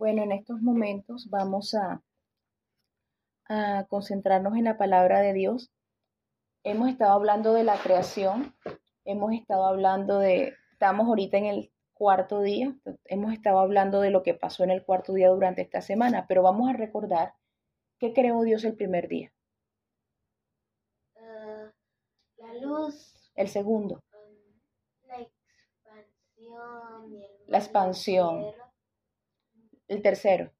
Bueno, en estos momentos vamos a, a concentrarnos en la palabra de Dios. Hemos estado hablando de la creación, hemos estado hablando de, estamos ahorita en el cuarto día, hemos estado hablando de lo que pasó en el cuarto día durante esta semana, pero vamos a recordar qué creó Dios el primer día. Ah, la luz, El segundo, um, la expansión, y el La expansión. El tercero,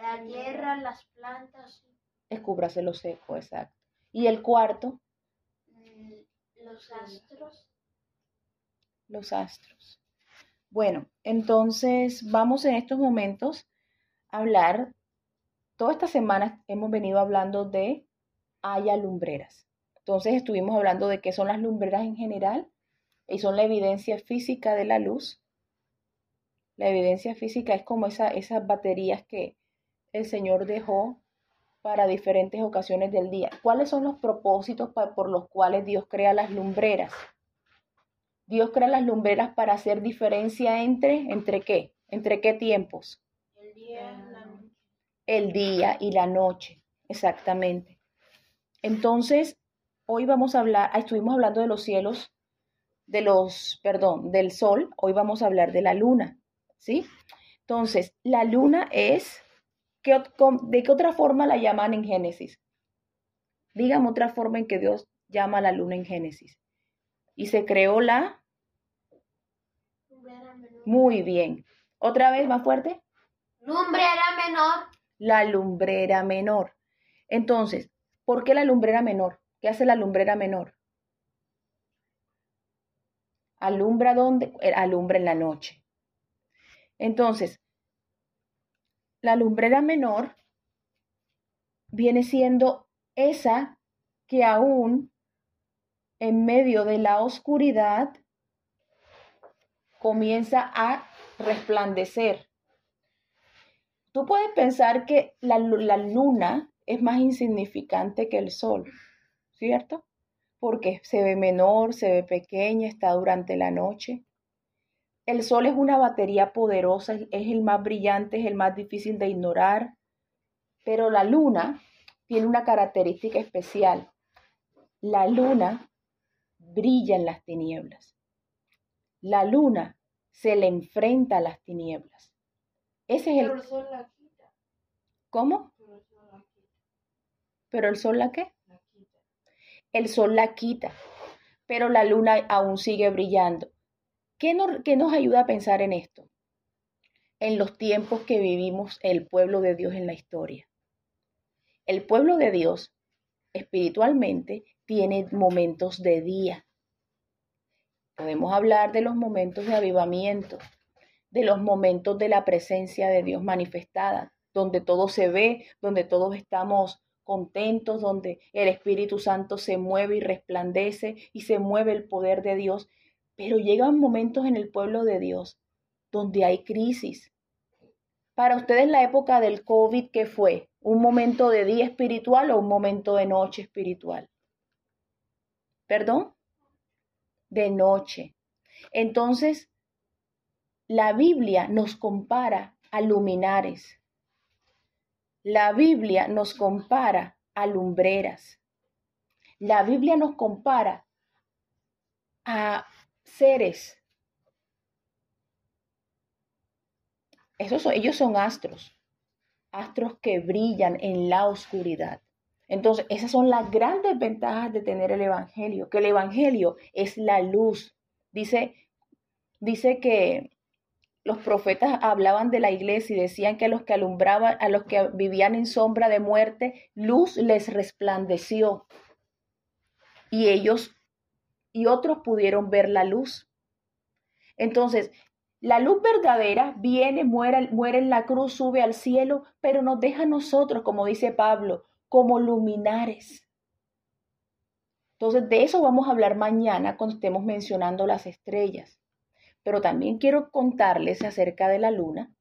la tierra, las plantas, descúbrase lo seco, exacto. Y el cuarto, mm, los astros. los astros. Bueno, entonces vamos en estos momentos a hablar, toda esta semana hemos venido hablando de haya lumbreras. Entonces estuvimos hablando de qué son las lumbreras en general y son la evidencia física de la luz. La evidencia física es como esa, esas baterías que el Señor dejó para diferentes ocasiones del día. ¿Cuáles son los propósitos por los cuales Dios crea las lumbreras? Dios crea las lumbreras para hacer diferencia entre, ¿entre qué? ¿Entre qué tiempos? El día, la noche. El día y la noche, exactamente. Entonces, hoy vamos a hablar, ah, estuvimos hablando de los cielos, de los, perdón, del sol, hoy vamos a hablar de la luna, ¿sí? Entonces, la luna es, ¿qué ot- com- ¿de qué otra forma la llaman en Génesis? Dígame otra forma en que Dios llama a la luna en Génesis. Y se creó la, Lumbrera menor. muy bien. Otra vez más fuerte. Lumbrera menor. la lumbrera menor. Entonces, ¿por qué la lumbrera menor? ¿Qué hace la lumbrera menor? Alumbra dónde? Eh, Alumbra en la noche. Entonces, la lumbrera menor viene siendo esa que aún en medio de la oscuridad comienza a resplandecer. Tú puedes pensar que la, la luna es más insignificante que el sol, ¿cierto? Porque se ve menor, se ve pequeña, está durante la noche. El sol es una batería poderosa, es el más brillante, es el más difícil de ignorar, pero la luna tiene una característica especial. La luna brilla en las tinieblas. La luna se le enfrenta a las tinieblas. Ese es el... sol la quita. ¿Cómo? Pero el sol la quita. ¿Pero el sol la qué? La quita. El sol la quita, pero la luna aún sigue brillando. ¿Qué nos, ayuda a pensar en esto? En los tiempos que vivimos el pueblo de Dios en la historia. El pueblo de Dios espiritualmente tiene momentos de día. Podemos hablar de los momentos de avivamiento, de los momentos de la presencia de Dios manifestada, donde todo se ve, donde todos estamos contentos, donde el Espíritu Santo se mueve y resplandece y se mueve el poder de Dios. Pero llegan momentos en el pueblo de Dios donde hay crisis. Para ustedes la época del COVID, ¿qué fue? ¿Un momento de día espiritual o un momento de noche espiritual? ¿Perdón? De noche. Entonces, la Biblia nos compara a luminares. La Biblia nos compara a lumbreras. La Biblia nos compara a seres. Esos ellos son astros, astros que brillan en la oscuridad. Entonces, esas son las grandes ventajas de tener el Evangelio, que el Evangelio es la luz. Dice, dice que los profetas hablaban de la iglesia y decían que a los que alumbraban, a los que vivían en sombra de muerte, luz les resplandeció. Y ellos y otros pudieron ver la luz. Entonces, la luz verdadera viene, muere, muere en la cruz, sube al cielo, pero nos deja a nosotros, como dice Pablo, como luminares. Entonces, de eso vamos a hablar mañana cuando estemos mencionando las estrellas. Pero también quiero contarles acerca de la luna,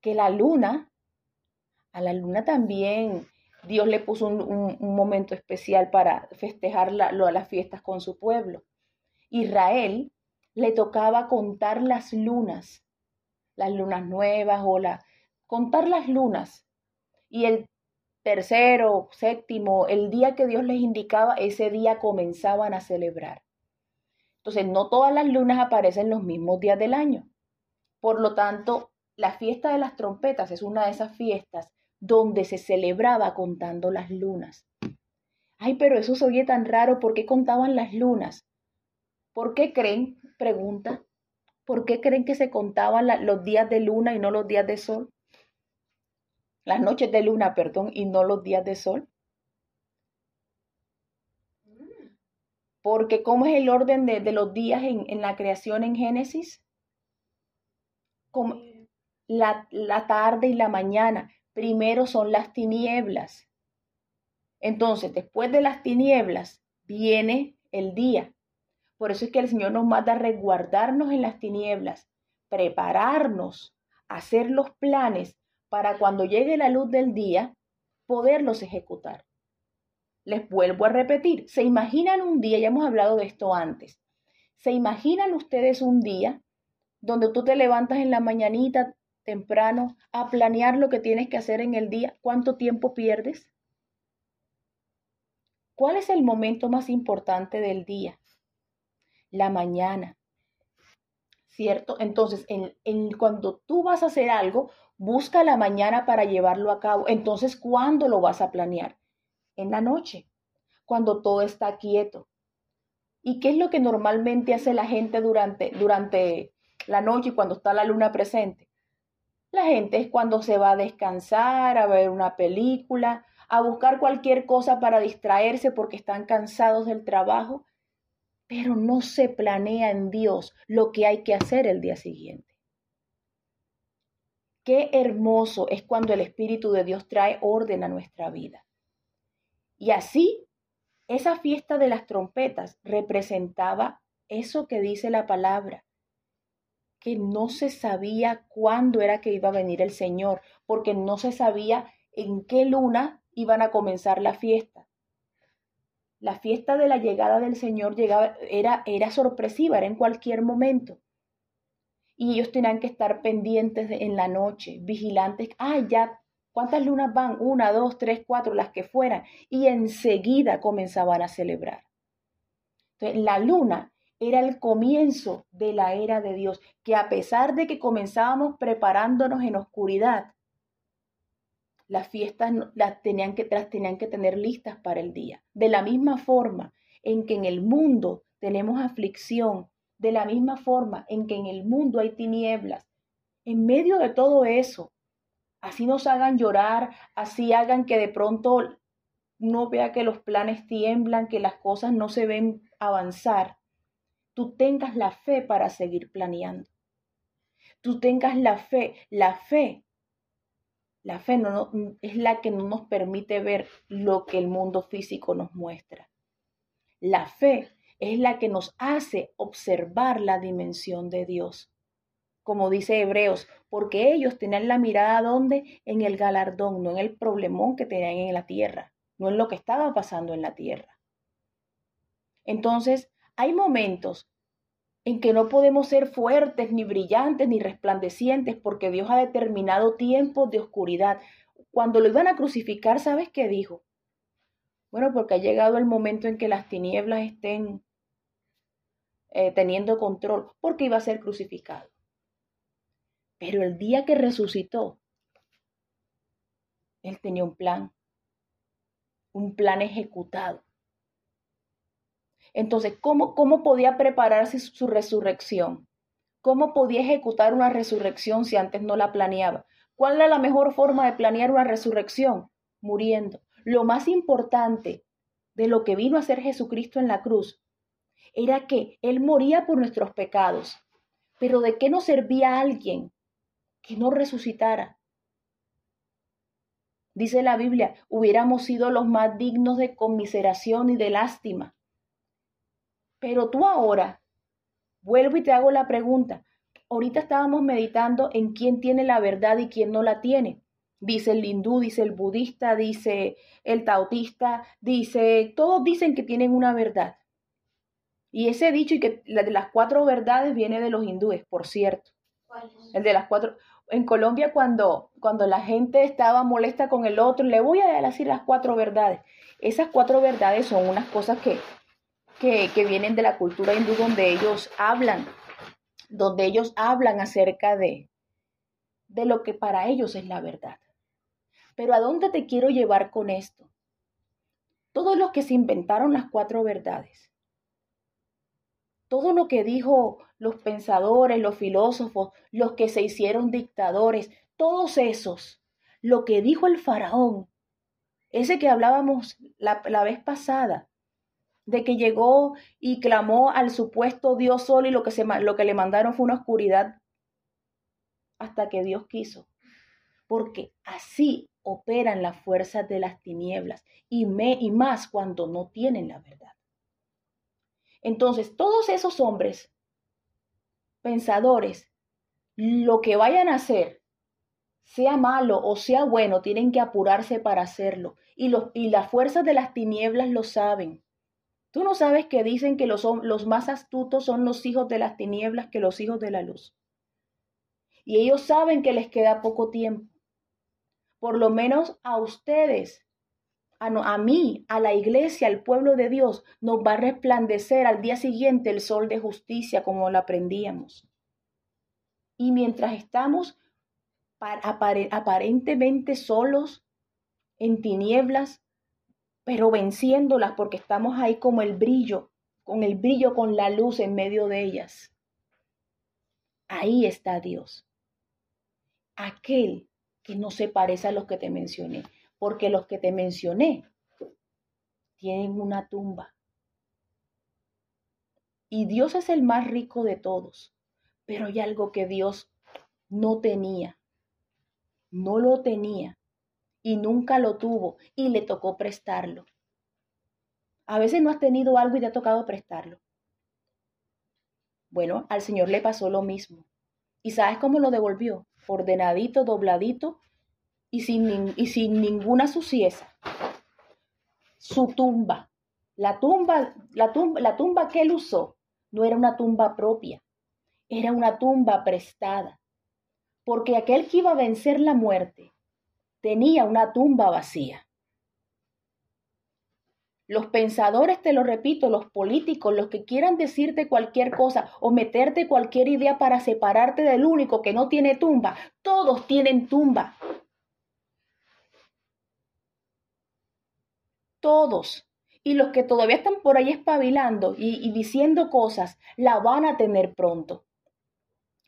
que la luna, a la luna también Dios le puso un, momento especial para festejar la- las fiestas con su pueblo. Israel le tocaba contar las lunas, las lunas nuevas o la, contar las lunas. Y el tercero, séptimo, el día que Dios les indicaba, ese día comenzaban a celebrar. Entonces, no todas las lunas aparecen los mismos días del año. Por lo tanto, la fiesta de las trompetas es una de esas fiestas donde se celebraba contando las lunas. Ay, pero eso se oye tan raro, ¿por qué contaban las lunas? ¿Por qué creen? Pregunta. ¿Por qué creen que se contaban los días de luna y no los días de sol? Las noches de luna, perdón, y no los días de sol. Porque ¿cómo es el orden de, los días en, en, la creación en Génesis? Como la, la tarde y la mañana. Primero son las tinieblas. Entonces, después de las tinieblas viene el día. Por eso es que el Señor nos manda a resguardarnos en las tinieblas, prepararnos, hacer los planes para cuando llegue la luz del día, poderlos ejecutar. Les vuelvo a repetir, ¿se imaginan un día? Ya hemos hablado de esto antes. ¿Se imaginan ustedes un día donde tú te levantas en la mañanita temprano a planear lo que tienes que hacer en el día? ¿Cuánto tiempo pierdes? ¿Cuál es el momento más importante del día? La mañana. ¿Cierto? Entonces, en, cuando tú vas a hacer algo, busca la mañana para llevarlo a cabo. Entonces, ¿cuándo lo vas a planear? en la noche, cuando todo está quieto. ¿Y qué es lo que normalmente hace la gente durante, durante la noche cuando está la luna presente? La gente es cuando se va a descansar, a ver una película, a buscar cualquier cosa para distraerse porque están cansados del trabajo, pero no se planea en Dios lo que hay que hacer el día siguiente. Qué hermoso es cuando el Espíritu de Dios trae orden a nuestra vida. Y así, esa fiesta de las trompetas representaba eso que dice la palabra, que no se sabía cuándo era que iba a venir el Señor, porque no se sabía en qué luna iban a comenzar la fiesta. La fiesta de la llegada del Señor llegaba, era, era sorpresiva, era en cualquier momento. Y ellos tenían que estar pendientes en la noche, vigilantes. Ah, ya ¿Cuántas lunas van? Una, dos, tres, cuatro, las que fueran. Y enseguida comenzaban a celebrar. Entonces, la luna era el comienzo de la era de Dios, que a pesar de que comenzábamos preparándonos en oscuridad, las fiestas las tenían que, las tenían que tener listas para el día. De la misma forma en que en el mundo tenemos aflicción, de la misma forma en que en el mundo hay tinieblas, en medio de todo eso, así nos hagan llorar, así hagan que de pronto no vea que los planes tiemblan, que las cosas no se ven avanzar, tú tengas la fe para seguir planeando. Tú tengas la fe, la fe. La fe no, es la que no nos permite ver lo que el mundo físico nos muestra. La fe es la que nos hace observar la dimensión de Dios como dice Hebreos, porque ellos tenían la mirada donde? En el galardón, no en el problemón que tenían en la tierra, no en lo que estaba pasando en la tierra. Entonces, hay momentos en que no podemos ser fuertes, ni brillantes, ni resplandecientes, porque Dios ha determinado tiempos de oscuridad. Cuando lo iban a crucificar, ¿sabes qué dijo? Bueno, porque ha llegado el momento en que las tinieblas estén eh, teniendo control, porque iba a ser crucificado. Pero el día que resucitó, Él tenía un plan, un plan ejecutado. Entonces, ¿cómo, cómo podía prepararse su resurrección? ¿Cómo podía ejecutar una resurrección si antes no la planeaba? ¿Cuál era la mejor forma de planear una resurrección? Muriendo. Lo más importante de lo que vino a hacer Jesucristo en la cruz era que Él moría por nuestros pecados. Pero ¿de qué nos servía alguien que no resucitara. Dice la Biblia, hubiéramos sido los más dignos de conmiseración y de lástima. Pero tú ahora, vuelvo y te hago la pregunta. Ahorita estábamos meditando en quién tiene la verdad y quién no la tiene. Dice el hindú, dice el budista, dice el tautista, dice, todos dicen que tienen una verdad. Y ese dicho y que la de las cuatro verdades viene de los hindúes, por cierto. El de las cuatro en Colombia cuando, cuando la gente estaba molesta con el otro, le voy a decir las cuatro verdades. Esas cuatro verdades son unas cosas que, que, vienen de la cultura hindú donde ellos hablan, donde ellos hablan acerca de, de lo que para ellos es la verdad. Pero ¿a dónde te quiero llevar con esto? Todos los que se inventaron las cuatro verdades, todo lo que dijo los pensadores, los filósofos, los que se hicieron dictadores, todos esos, lo que dijo el faraón, ese que hablábamos la, vez pasada, de que llegó y clamó al supuesto Dios Sol y lo que, se, lo que le mandaron fue una oscuridad hasta que Dios quiso. Porque así operan las fuerzas de las tinieblas y, me, y más cuando no tienen la verdad. Entonces, todos esos hombres pensadores, lo que vayan a hacer, sea malo o sea bueno, tienen que apurarse para hacerlo. Y, los, y las fuerzas de las tinieblas lo saben. Tú no sabes que dicen que los, los más astutos son los hijos de las tinieblas que los hijos de la luz. Y ellos saben que les queda poco tiempo. Por lo menos a ustedes a, mí, a la iglesia, al pueblo de Dios, nos va a resplandecer al día siguiente el sol de justicia como lo aprendíamos. Y mientras estamos aparentemente solos, en tinieblas, pero venciéndolas porque estamos ahí como el brillo, con el brillo, con la luz en medio de ellas. Ahí está Dios. Aquel que no se parece a los que te mencioné porque los que te mencioné tienen una tumba. Y Dios es el más rico de todos, pero hay algo que Dios no tenía, no lo tenía y nunca lo tuvo y le tocó prestarlo. A veces no has tenido algo y te ha tocado prestarlo. Bueno, al Señor le pasó lo mismo. ¿Y sabes cómo lo devolvió? Ordenadito, dobladito y sin, y sin ninguna suciedad. Su tumba, la tumba, la tumba, la tumba que él usó, no era una tumba propia, era una tumba prestada, porque aquel que iba a vencer la muerte tenía una tumba vacía. Los pensadores, te lo repito, los políticos, los que quieran decirte cualquier cosa o meterte cualquier idea para separarte del único que no tiene tumba, todos tienen tumba. todos. Y los que todavía están por ahí espabilando y, diciendo cosas, la van a tener pronto.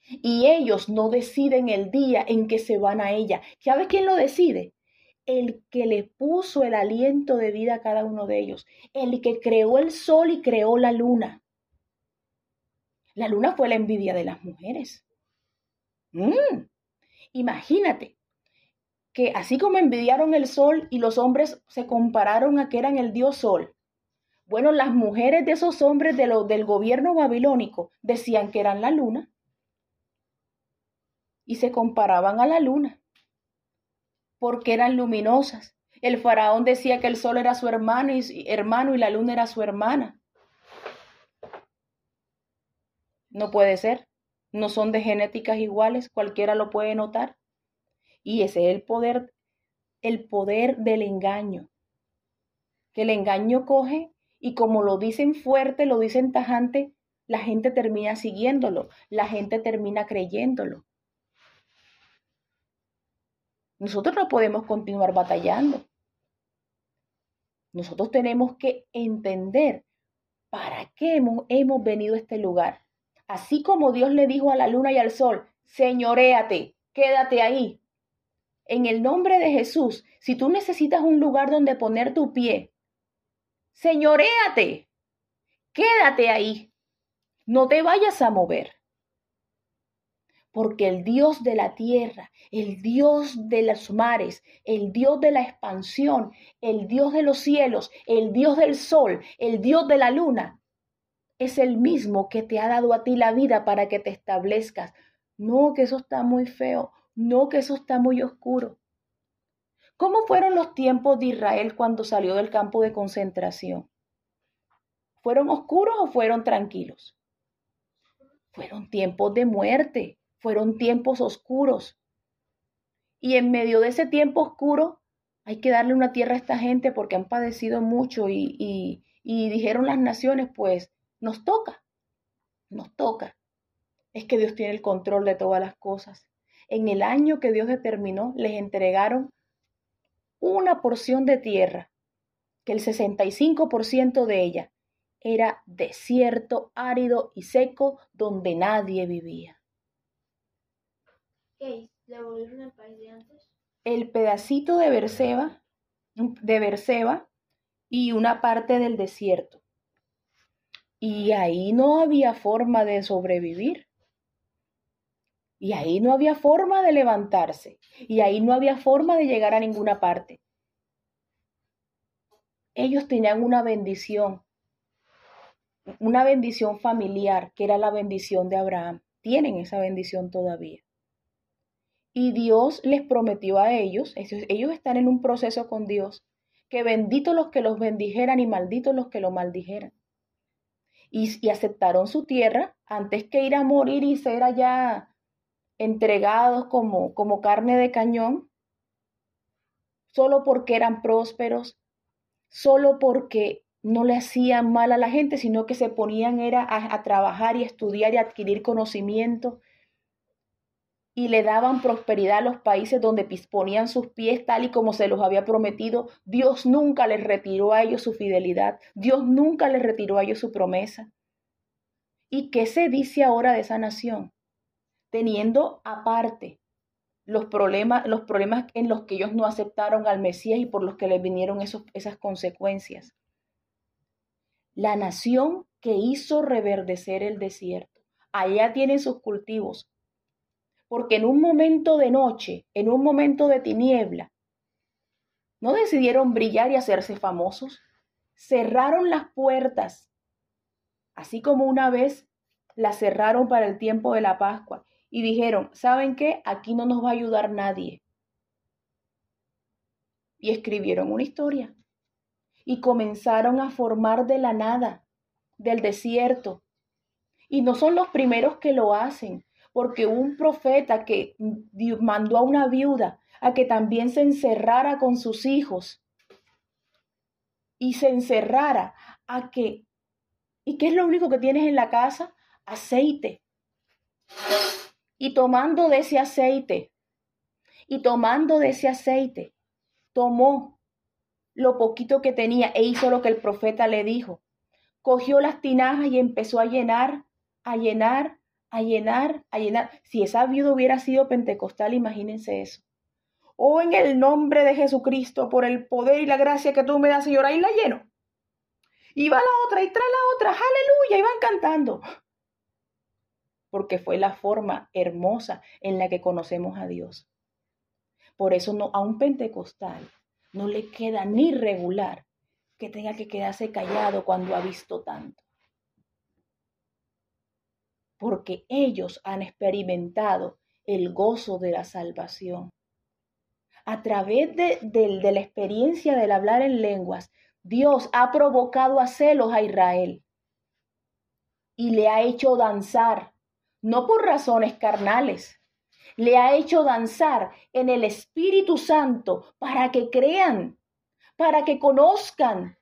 Y ellos no deciden el día en que se van a ella. ¿Sabes quién lo decide? El que le puso el aliento de vida a cada uno de ellos. El que creó el sol y creó la luna. La luna fue la envidia de las mujeres. Mm. Imagínate, que así como envidiaron el sol y los hombres se compararon a que eran el dios sol, bueno, las mujeres de esos hombres de lo, del gobierno babilónico decían que eran la luna y se comparaban a la luna porque eran luminosas. El faraón decía que el sol era su hermano y, hermano y la luna era su hermana. No puede ser. No son de genéticas iguales, cualquiera lo puede notar. Y ese es el poder, el poder del engaño. Que el engaño coge y como lo dicen fuerte, lo dicen tajante, la gente termina siguiéndolo, la gente termina creyéndolo. Nosotros no podemos continuar batallando. Nosotros tenemos que entender para qué hemos, venido a este lugar. Así como Dios le dijo a la luna y al sol, señoréate, quédate ahí, en el nombre de Jesús, si tú necesitas un lugar donde poner tu pie, señoréate, quédate ahí, no te vayas a mover. Porque el Dios de la tierra, el Dios de los mares, el Dios de la expansión, el Dios de los cielos, el Dios del sol, el Dios de la luna, es el mismo que te ha dado a ti la vida para que te establezcas. No, que eso está muy feo. No, que eso está muy oscuro. ¿Cómo fueron los tiempos de Israel cuando salió del campo de concentración? ¿Fueron oscuros o fueron tranquilos? Fueron tiempos de muerte, fueron tiempos oscuros. Y en medio de ese tiempo oscuro, hay que darle una tierra a esta gente porque han padecido mucho y, y, dijeron las naciones, pues nos toca, nos toca. Es que Dios tiene el control de todas las cosas. En el año que Dios determinó, les entregaron una porción de tierra, que el 65% de ella era desierto, árido y seco, donde nadie vivía. ¿Qué? ¿Le volvieron al país de antes? El pedacito de Berseba, de Berseba y una parte del desierto. Y ahí no había forma de sobrevivir. Y ahí no había forma de levantarse. Y ahí no había forma de llegar a ninguna parte. Ellos tenían una bendición, una bendición familiar, que era la bendición de Abraham. Tienen esa bendición todavía. Y Dios les prometió a ellos, ellos están en un proceso con Dios, que benditos los que los bendijeran y malditos los que lo maldijeran. Y, aceptaron su tierra antes que ir a morir y ser allá entregados como, como carne de cañón, solo porque eran prósperos, solo porque no le hacían mal a la gente, sino que se ponían era a, a trabajar y estudiar y adquirir conocimiento y le daban prosperidad a los países donde ponían sus pies tal y como se los había prometido. Dios nunca les retiró a ellos su fidelidad, Dios nunca les retiró a ellos su promesa. ¿Y qué se dice ahora de esa nación? teniendo aparte los problemas, los problemas en los que ellos no aceptaron al Mesías y por los que les vinieron esos, esas consecuencias. La nación que hizo reverdecer el desierto. Allá tienen sus cultivos. Porque en un momento de noche, en un momento de tiniebla, no decidieron brillar y hacerse famosos. Cerraron las puertas, así como una vez las cerraron para el tiempo de la Pascua y dijeron, ¿saben qué? Aquí no nos va a ayudar nadie. Y escribieron una historia y comenzaron a formar de la nada, del desierto. Y no son los primeros que lo hacen, porque un profeta que mandó a una viuda a que también se encerrara con sus hijos y se encerrara a que, ¿y qué es lo único que tienes en la casa? Aceite y tomando de ese aceite, y tomando de ese aceite, tomó lo poquito que tenía e hizo lo que el profeta le dijo. Cogió las tinajas y empezó a llenar, a llenar, a llenar, a llenar. Si esa viuda hubiera sido pentecostal, imagínense eso. Oh, en el nombre de Jesucristo, por el poder y la gracia que tú me das, Señor, ahí la lleno. Y va la otra, y trae la otra, aleluya, y van cantando porque fue la forma hermosa en la que conocemos a Dios. Por eso no, a un pentecostal no le queda ni regular que tenga que quedarse callado cuando ha visto tanto. Porque ellos han experimentado el gozo de la salvación. A través de, la experiencia del hablar en lenguas, Dios ha provocado a celos a Israel y le ha hecho danzar no por razones carnales. Le ha hecho danzar en el Espíritu Santo para que crean, para que conozcan,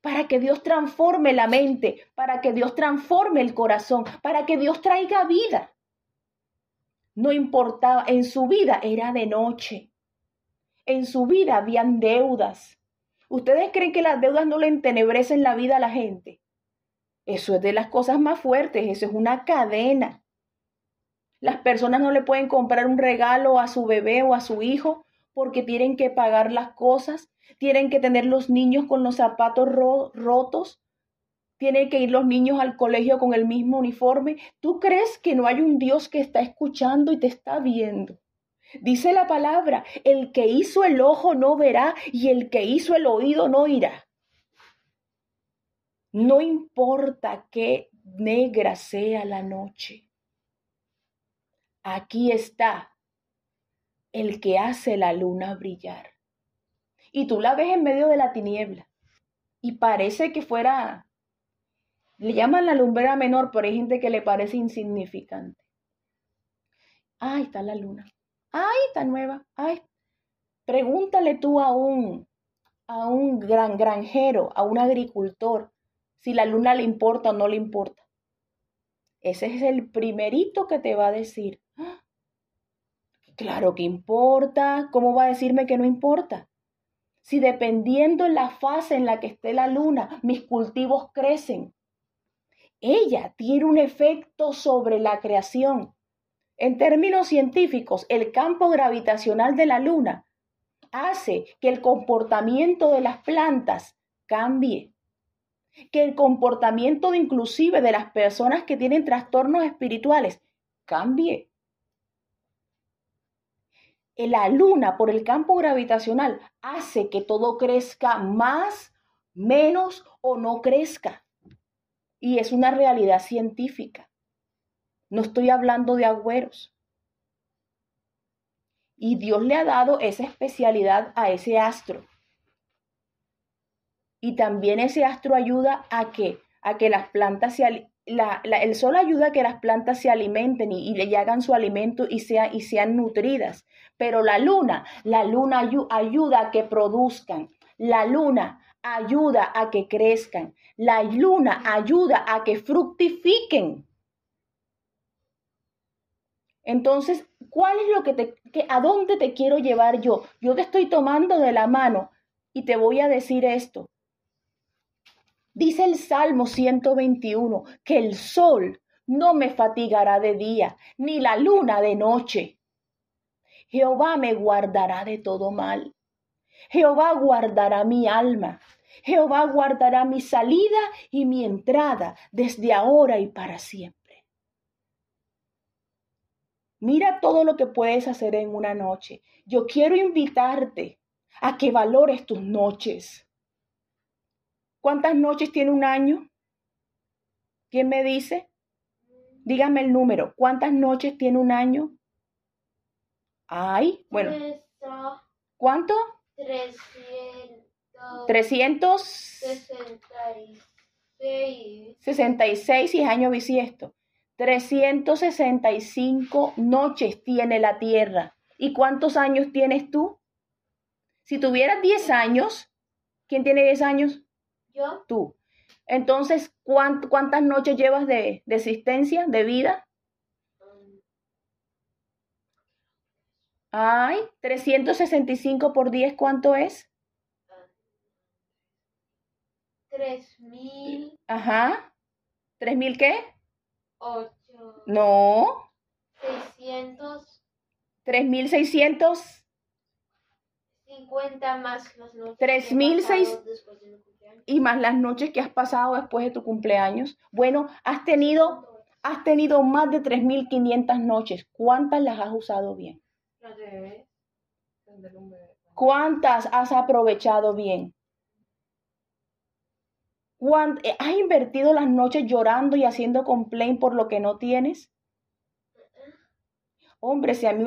para que Dios transforme la mente, para que Dios transforme el corazón, para que Dios traiga vida. No importaba, en su vida era de noche, en su vida habían deudas. ¿Ustedes creen que las deudas no le entenebrecen la vida a la gente? Eso es de las cosas más fuertes, eso es una cadena. Las personas no le pueden comprar un regalo a su bebé o a su hijo porque tienen que pagar las cosas, tienen que tener los niños con los zapatos rotos, tienen que ir los niños al colegio con el mismo uniforme. ¿Tú crees que no hay un Dios que está escuchando y te está viendo? Dice la palabra, el que hizo el ojo no verá y el que hizo el oído no irá. No importa qué negra sea la noche. Aquí está el que hace la luna brillar. Y tú la ves en medio de la tiniebla. Y parece que fuera, le llaman la lumbrera menor, pero hay gente que le parece insignificante. Ah, está la luna. Ay, está nueva. Ay, pregúntale tú a un, a un gran granjero, a un agricultor, si la luna le importa o no le importa. Ese es el primerito que te va a decir. ¡Ah! Claro que importa. ¿Cómo va a decirme que no importa? Si dependiendo en la fase en la que esté la luna, mis cultivos crecen. Ella tiene un efecto sobre la creación. En términos científicos, el campo gravitacional de la luna hace que el comportamiento de las plantas cambie, que el comportamiento de inclusive de las personas que tienen trastornos espirituales cambie. La luna por el campo gravitacional hace que todo crezca más, menos o no crezca. Y es una realidad científica. No estoy hablando de agüeros. Y Dios le ha dado esa especialidad a ese astro. Y también ese astro ayuda a que, a que las plantas se el sol ayuda a que las plantas se alimenten y, le hagan su alimento y, sea, y sean nutridas. Pero la luna, la luna ayuda a que produzcan. La luna ayuda a que crezcan. La luna ayuda a que fructifiquen. Entonces, ¿cuál es lo que te, que, a dónde te quiero llevar yo? Yo te estoy tomando de la mano y te voy a decir esto. Dice el Salmo 121 que el sol no me fatigará de día, ni la luna de noche. Jehová me guardará de todo mal. Jehová guardará mi alma. Jehová guardará mi salida y mi entrada desde ahora y para siempre. Mira todo lo que puedes hacer en una noche. Yo quiero invitarte a que valores tus noches. ¿Cuántas noches tiene un año? ¿Quién me dice? Dígame el número. ¿Cuántas noches tiene un año? Ay, bueno. ¿Cuánto? 300. 366. 66 y es año bisiesto. 365 noches tiene la Tierra. ¿Y cuántos años tienes tú? Si tuvieras 10 años, ¿quién tiene 10 años? Yo. Tú. Entonces, ¿cuántas noches llevas de, de existencia, de vida? Ay, 365 por 10, ¿cuánto es? 3000. Ajá. ¿3000 qué? 8. No. 600. 3600. 50 más las noches. 3600 y más las noches que has pasado después de tu cumpleaños. Bueno, has tenido, has tenido más de 3.500 noches. ¿Cuántas las has usado bien? ¿Cuántas has aprovechado bien? Eh, ¿Has invertido las noches llorando y haciendo complaint por lo que no tienes? Hombre, si a mí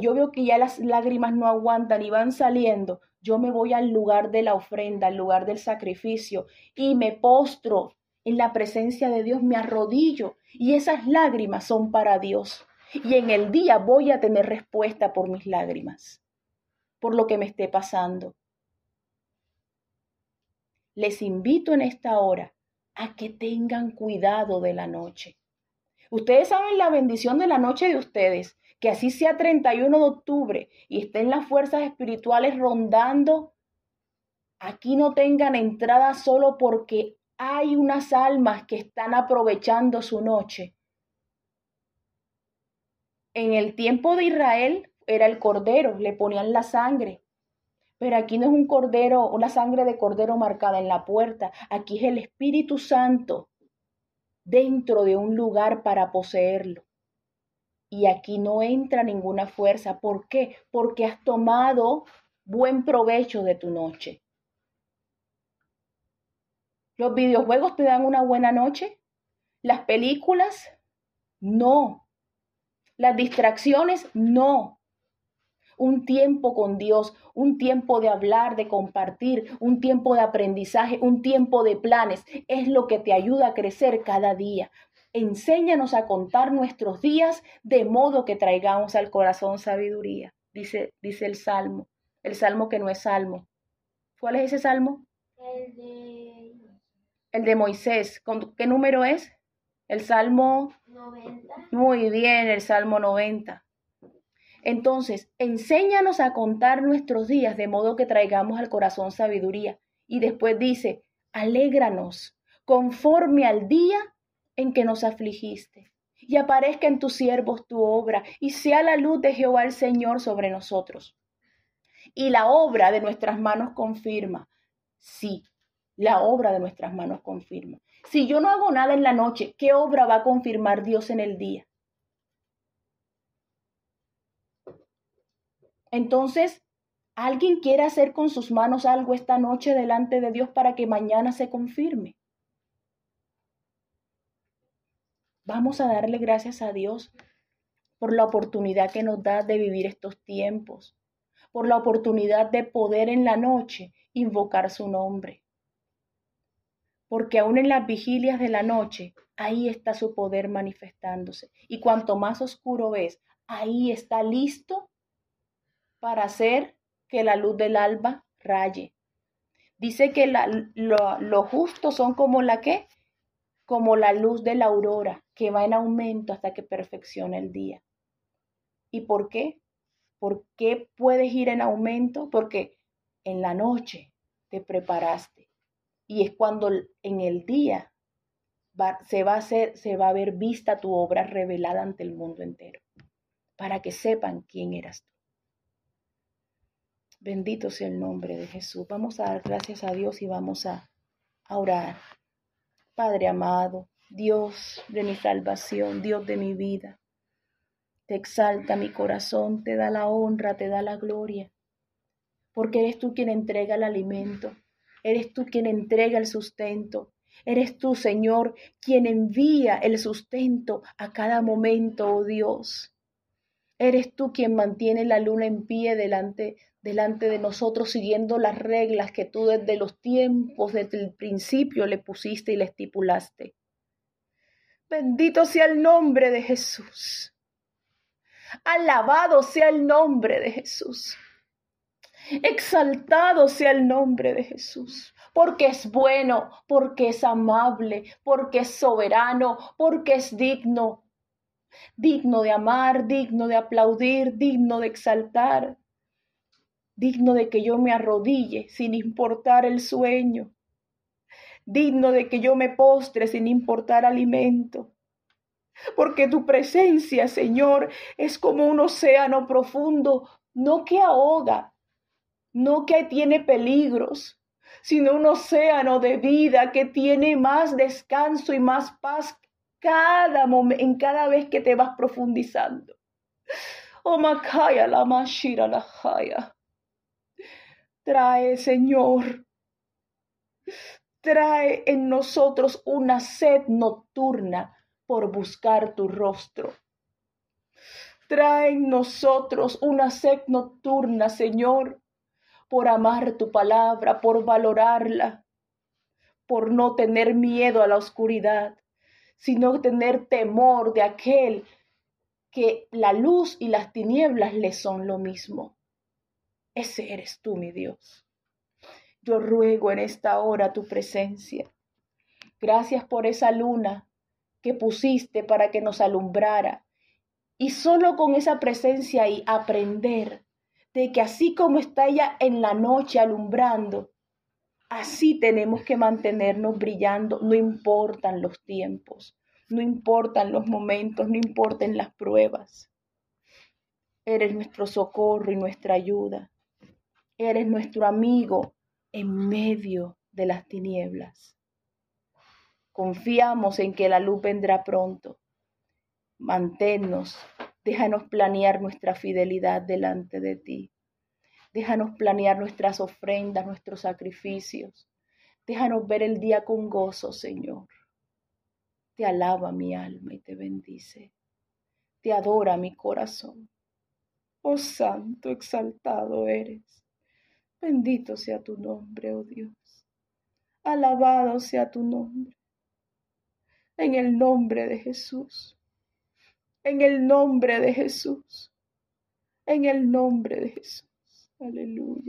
yo veo que ya las lágrimas no aguantan y van saliendo, yo me voy al lugar de la ofrenda, al lugar del sacrificio y me postro en la presencia de Dios, me arrodillo y esas lágrimas son para Dios. Y en el día voy a tener respuesta por mis lágrimas, por lo que me esté pasando. Les invito en esta hora a que tengan cuidado de la noche. Ustedes saben la bendición de la noche de ustedes, que así sea 31 de octubre y estén las fuerzas espirituales rondando, aquí no tengan entrada solo porque hay unas almas que están aprovechando su noche. En el tiempo de Israel era el cordero, le ponían la sangre. Pero aquí no es un cordero, una sangre de cordero marcada en la puerta. Aquí es el Espíritu Santo dentro de un lugar para poseerlo y aquí no entra ninguna fuerza. ¿Por qué? Porque has tomado buen provecho de tu noche. ¿Los videojuegos te dan una buena noche? ¿Las películas? No. ¿Las distracciones? No. Un tiempo con Dios, un tiempo de hablar, de compartir, un tiempo de aprendizaje, un tiempo de planes, es lo que te ayuda a crecer cada día. enséñanos a contar nuestros días de modo que traigamos al corazón sabiduría, dice, dice el Salmo, el Salmo que no es Salmo. ¿Cuál es ese Salmo? El de El de Moisés. ¿Con- ¿Qué número es? El Salmo 90. Muy bien, el Salmo 90. Entonces, enséñanos a contar nuestros días de modo que traigamos al corazón sabiduría. Y después dice, alégranos conforme al día en que nos afligiste. Y aparezca en tus siervos tu obra, y sea la luz de Jehová el Señor sobre nosotros. Y la obra de nuestras manos confirma. Sí, la obra de nuestras manos confirma. Si yo no hago nada en la noche, ¿qué obra va a confirmar Dios en el día? Entonces, ¿alguien quiere hacer con sus manos algo esta noche delante de Dios para que mañana se confirme? Vamos a darle gracias a Dios por la oportunidad que nos da de vivir estos tiempos, por la oportunidad de poder en la noche invocar su nombre. Porque aún en las vigilias de la noche, ahí está su poder manifestándose. Y cuanto más oscuro ves, ahí está listo para hacer que la luz del alba raye. Dice que la, lo, justo son como la que, como la luz de la aurora, que va en aumento hasta que perfecciona el día. ¿Y por qué? ¿Por qué puedes ir en aumento? Porque en la noche te preparaste. Y es cuando en el día se, va a hacer, se va a ver vista tu obra revelada ante el mundo entero, para que sepan quién eras tú. Bendito sea el nombre de Jesús. Vamos a dar gracias a Dios y vamos a, orar. Padre amado, Dios de mi salvación, Dios de mi vida, te exalta mi corazón, te da la honra, te da la gloria, porque eres tú quien entrega el alimento, eres tú quien entrega el sustento, eres tú, Señor, quien envía el sustento a cada momento, oh Dios. Eres tú quien mantiene la luna en pie delante, delante de nosotros, siguiendo las reglas que tú desde los tiempos, desde el principio le pusiste y le estipulaste. Bendito sea el nombre de Jesús. Alabado sea el nombre de Jesús. Exaltado sea el nombre de Jesús, porque es bueno, porque es amable, porque es soberano, porque es digno, digno de amar, digno de aplaudir, digno de exaltar, digno de que yo me arrodille sin importar el sueño, digno de que yo me postre sin importar alimento. Porque tu presencia, Señor, es como un océano profundo, no que ahoga, no que tiene peligros, sino un océano de vida que tiene más descanso y más paz cada en cada vez que te vas profundizando. Oh Makaya la Mashira la Jaya. Trae, Señor, trae en nosotros una sed nocturna por buscar tu rostro. Trae en nosotros una sed nocturna, Señor, por amar tu palabra, por valorarla, por no tener miedo a la oscuridad, sino tener temor de aquel que la luz y las tinieblas le son lo mismo. Ese eres tú, mi Dios. Yo ruego en esta hora tu presencia. Gracias por esa luna que pusiste para que nos alumbrara. Y solo con esa presencia y aprender de que así como está ella en la noche alumbrando, así tenemos que mantenernos brillando, no importan los tiempos, no importan los momentos, no importan las pruebas. Eres nuestro socorro y nuestra ayuda. Eres nuestro amigo en medio de las tinieblas. Confiamos en que la luz vendrá pronto. Manténnos, déjanos planear nuestra fidelidad delante de ti. Déjanos planear nuestras ofrendas, nuestros sacrificios. Déjanos ver el día con gozo, Señor. Te alaba mi alma y te bendice. Te adora mi corazón. Oh Santo, exaltado eres. Bendito sea tu nombre, oh Dios. Alabado sea tu nombre. En el nombre de Jesús. En el nombre de Jesús. En el nombre de Jesús. Aleluya.